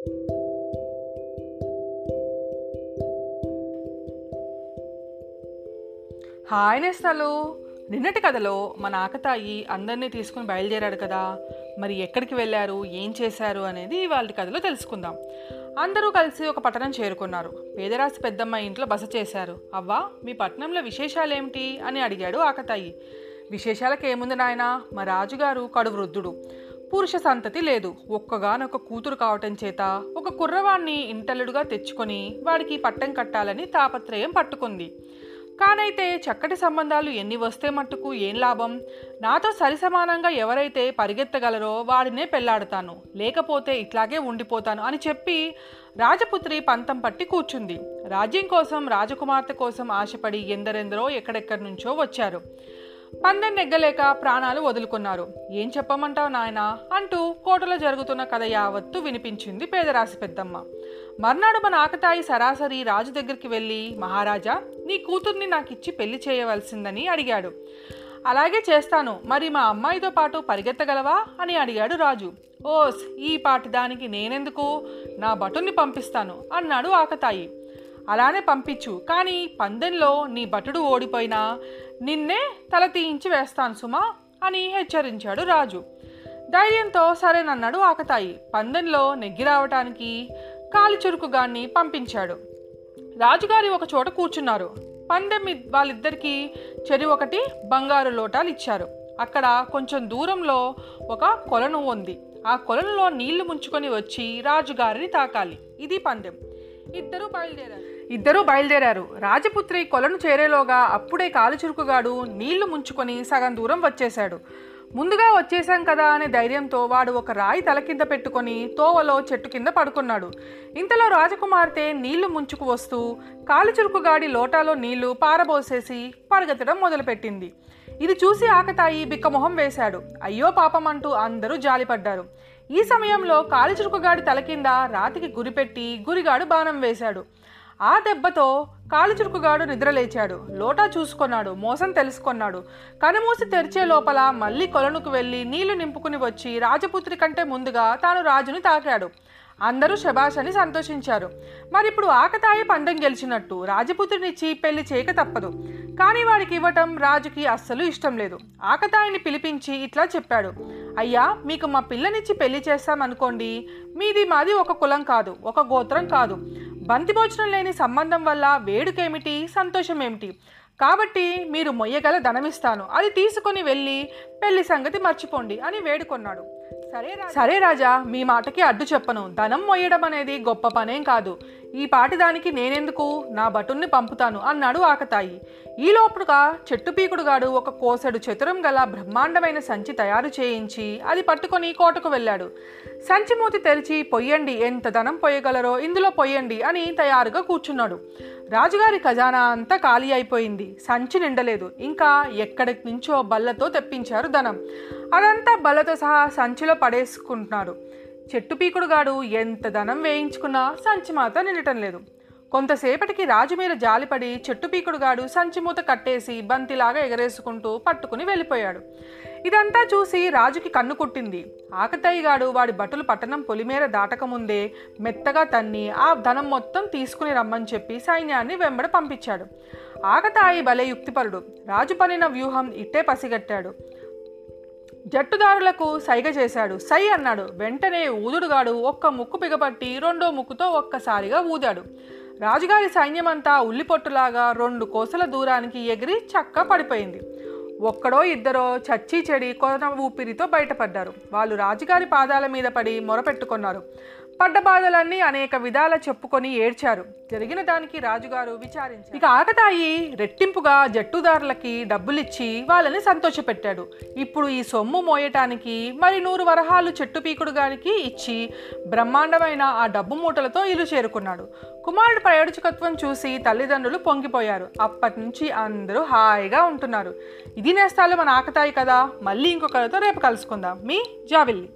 Hi నేస్తాలు. నిన్నటి కథలో మన ఆకతాయి అందరినీ తీసుకుని బయలుదేరాడు కదా. మరి ఎక్కడికి వెళ్ళారు? ఏం చేశారు? అనేది వాళ్ళ కథలో తెలుసుకుందాం. అందరూ కలిసి ఒక పట్టణం చేరుకున్నారు. పేదరాశి పెద్దమ్మ ఇంట్లో బస చేశారు. అవ్వా మీ పట్టణంలో విశేషాలేమిటి? అని అడిగాడు ఆకతాయి. విశేషాలకు ఏముంది నాయనా? మా రాజుగారు కడు వృద్ధుడు. పురుష సంతతి లేదు. ఒక్కగానొక కూతురు కావటం చేత ఒక కుర్రవాణ్ణి ఇంటలుడుగా తెచ్చుకొని వాడికి పట్టం కట్టాలని తాపత్రయం పట్టుకుంది. కానైతే చక్కటి సంబంధాలు ఎన్ని వస్తే మట్టుకు ఏం లాభం? నాతో సరిసమానంగా ఎవరైతే పరిగెత్తగలరో వాడినే పెళ్ళాడతాను. లేకపోతే ఇట్లాగే ఉండిపోతాను అని చెప్పి రాజపుత్రి పంతం పట్టి కూర్చుంది. రాజ్యం కోసం రాజకుమార్తె కోసం ఆశపడి ఎందరెందరో ఎక్కడెక్కడి నుంచో వచ్చారు. పందెం నెగ్గలేక ప్రాణాలు వదులుకున్నారు. ఏం చెప్పమంటావు నాయనా? అంటూ కోటలో జరుగుతున్న కథ యావత్తు వినిపించింది పేదరాశి పెద్దమ్మ. మర్నాడు మన ఆకతాయి సరాసరి రాజు దగ్గరికి వెళ్ళి మహారాజా నీ కూతుర్ని నాకిచ్చి పెళ్ళి చేయవలసిందని అడిగాడు. అలాగే చేస్తాను. మరి మా అమ్మాయితో పాటు పరిగెత్తగలవా? అని అడిగాడు రాజు. ఓస్ ఈ పాటి దానికి నేనెందుకు? నా భటుని పంపిస్తాను అన్నాడు ఆకతాయి. అలానే పంపించు. కానీ పందెంలో నీ భటుడు ఓడిపోయినా నిన్నే తల తీయించి వేస్తాను సుమా అని హెచ్చరించాడు రాజు. ధైర్యంతో సరేనన్నాడు ఆకతాయి. పందెంలో నెగ్గి రావటానికి కాలిచురుకుగాన్ని పంపించాడు. రాజుగారి ఒక చోట కూర్చున్నారు. పందెం వాళ్ళిద్దరికీ చెరి ఒకటి బంగారు లోటాలు ఇచ్చారు అక్కడ కొంచెం దూరంలో ఒక కొలను ఉంది ఆ కొలనులో నీళ్ళు ముంచుకొని వచ్చి రాజుగారిని తాకాలి. ఇది పందెం. ఇద్దరు బయలుదేరారు. ఇద్దరూ బయలుదేరారు. రాజపుత్రి కొలను చేరేలోగా అప్పుడే కాలుచురుకుగాడు నీళ్ళు ముంచుకొని సగం దూరం వచ్చేశాడు. ముందుగా వచ్చేసాం కదా అనే ధైర్యంతో వాడు ఒక రాయి తల కింద పెట్టుకొని తోవలో చెట్టు కింద పడుకున్నాడు. ఇంతలో రాజకుమార్తె నీళ్ళు ముంచుకు వస్తూ కాలుచురుకుగాడి లోటాలో నీళ్ళు పారబోసేసి పరిగెత్తడం మొదలుపెట్టింది. ఇది చూసి ఆకతాయి బిక్కమొహం వేశాడు. అయ్యో పాపం అంటూ అందరూ జాలిపడ్డారు. ఈ సమయంలో కాలుచురుకుగాడి తల కింద రాతికి గురిపెట్టి గురిగాడు బాణం వేశాడు. ఆ దెబ్బతో కాలుచురుకుగాడు నిద్రలేచాడు. లోటా చూసుకున్నాడు మోసం తెలుసుకున్నాడు. కనుమూసి తెరిచే లోపల మళ్ళీ కొలనుకు వెళ్ళి నీళ్ళు నింపుకుని వచ్చి రాజపుత్రి కంటే ముందుగా తాను రాజుని తాకాడు. అందరూ శభాష్ అని సంతోషించారు. మరి ఇప్పుడు ఆకతాయి పందెం గెలిచినట్టు రాజపుత్రినిచ్చి పెళ్ళి చేయక తప్పదు. కానీ వాడికి ఇవ్వటం రాజుకి అస్సలు ఇష్టం లేదు. ఆకతాయిని పిలిపించి ఇట్లా చెప్పాడు. అయ్యా మీకు మా పిల్లనిచ్చి పెళ్ళి చేస్తామనుకోండి మీది మాది ఒక కులం కాదు ఒక గోత్రం కాదు. బంతి భోజనం లేని సంబంధం వల్ల వేడుకేమిటి సంతోషం ఏమిటి కాబట్టి మీరు మొయ్యగల ధనమిస్తాను అది తీసుకొని వెళ్ళి పెళ్ళి సంగతి మర్చిపోండి అని వేడుకొన్నాడు. సరే సరే రాజా మీ మాటకి అడ్డు చెప్పను. ధనం మొయ్యడం అనేది గొప్ప పనేం కాదు. ఈ పాటి దానికి నేనెందుకు? నా భటుణ్ణి పంపుతాను అన్నాడు ఆకతాయి. ఈ లోపుగా చెట్టు పీకుడుగాడు ఒక కోసెడు చతురం గల బ్రహ్మాండమైన సంచి తయారు చేయించి అది పట్టుకొని కోటకు వెళ్ళాడు. సంచి మూతి తెరిచి పొయ్యండి ఎంత ధనం పొయ్యగలరో ఇందులో పొయ్యండి అని తయారుగా కూర్చున్నాడు. రాజుగారి ఖజానా అంతా ఖాళీ అయిపోయింది. సంచి నిండలేదు. ఇంకా ఎక్కడి నుంచో బల్లతో తెప్పించారు ధనం. అదంతా బలతో సహా సంచిలో పడేసుకుంటున్నాడు. చెట్టు పీకుడుగాడు ఎంత ధనం వేయించుకున్నా సంచి మాత్రం నిండటం లేదు. కొంతసేపటికి రాజు మీద జాలిపడి చెట్టు పీకుడుగాడు సంచి మూత కట్టేసి బంతిలాగా ఎగరేసుకుంటూ పట్టుకుని వెళ్ళిపోయాడు. ఇదంతా చూసి రాజుకి కన్ను కుట్టింది. ఆకతాయిగాడు వాడి బట్టలు పట్టణం పొలిమేర దాటకముందే మెత్తగా తన్ని ఆ ధనం మొత్తం తీసుకుని రమ్మని చెప్పి సైన్యాన్ని వెంబడ పంపించాడు. ఆకతాయి భలే యుక్తిపరుడు. రాజు పనిన వ్యూహం ఇట్టే పసిగట్టాడు. జట్టుదారులకు సైగ చేశాడు. సై అన్నాడు. వెంటనే ఊదుడుగాడు. ఒక్క ముక్కు పిగపట్టి రెండో ముక్కుతో ఒక్కసారిగా ఊదాడు. రాజుగారి సైన్యమంతా ఉల్లిపొట్టులాగా రెండు కోసల దూరానికి ఎగిరి చక్క పడిపోయింది. ఒక్కడో ఇద్దరో చచ్చి చెడి కొన ఊపిరితో బయటపడ్డారు. వాళ్ళు రాజుగారి పాదాల మీద పడి మొరపెట్టుకున్నారు. పడ్డ బాధలన్నీ అనేక విధాల చెప్పుకొని ఏడ్చారు. జరిగిన దానికి రాజుగారు విచారించారు. ఇక ఆకతాయి రెట్టింపుగా జట్టుదారులకి డబ్బులిచ్చి వాళ్ళని సంతోషపెట్టాడు. ఇప్పుడు ఈ సొమ్ము మోయటానికి మరి నూరు వరహాలు చెట్టు పీకుడు గారికి ఇచ్చి బ్రహ్మాండమైన ఆ డబ్బు మూటలతో ఇల్లు చేరుకున్నాడు. కుమారుడు ప్రయోజకత్వం చూసి తల్లిదండ్రులు పొంగిపోయారు. అప్పటి నుంచి అందరూ హాయిగా ఉంటున్నారు. ఇది నేస్తాలు మన ఆకతాయి కదా. మళ్ళీ ఇంకొకరితో రేపు కలుసుకుందాం. మీ జావిల్లి.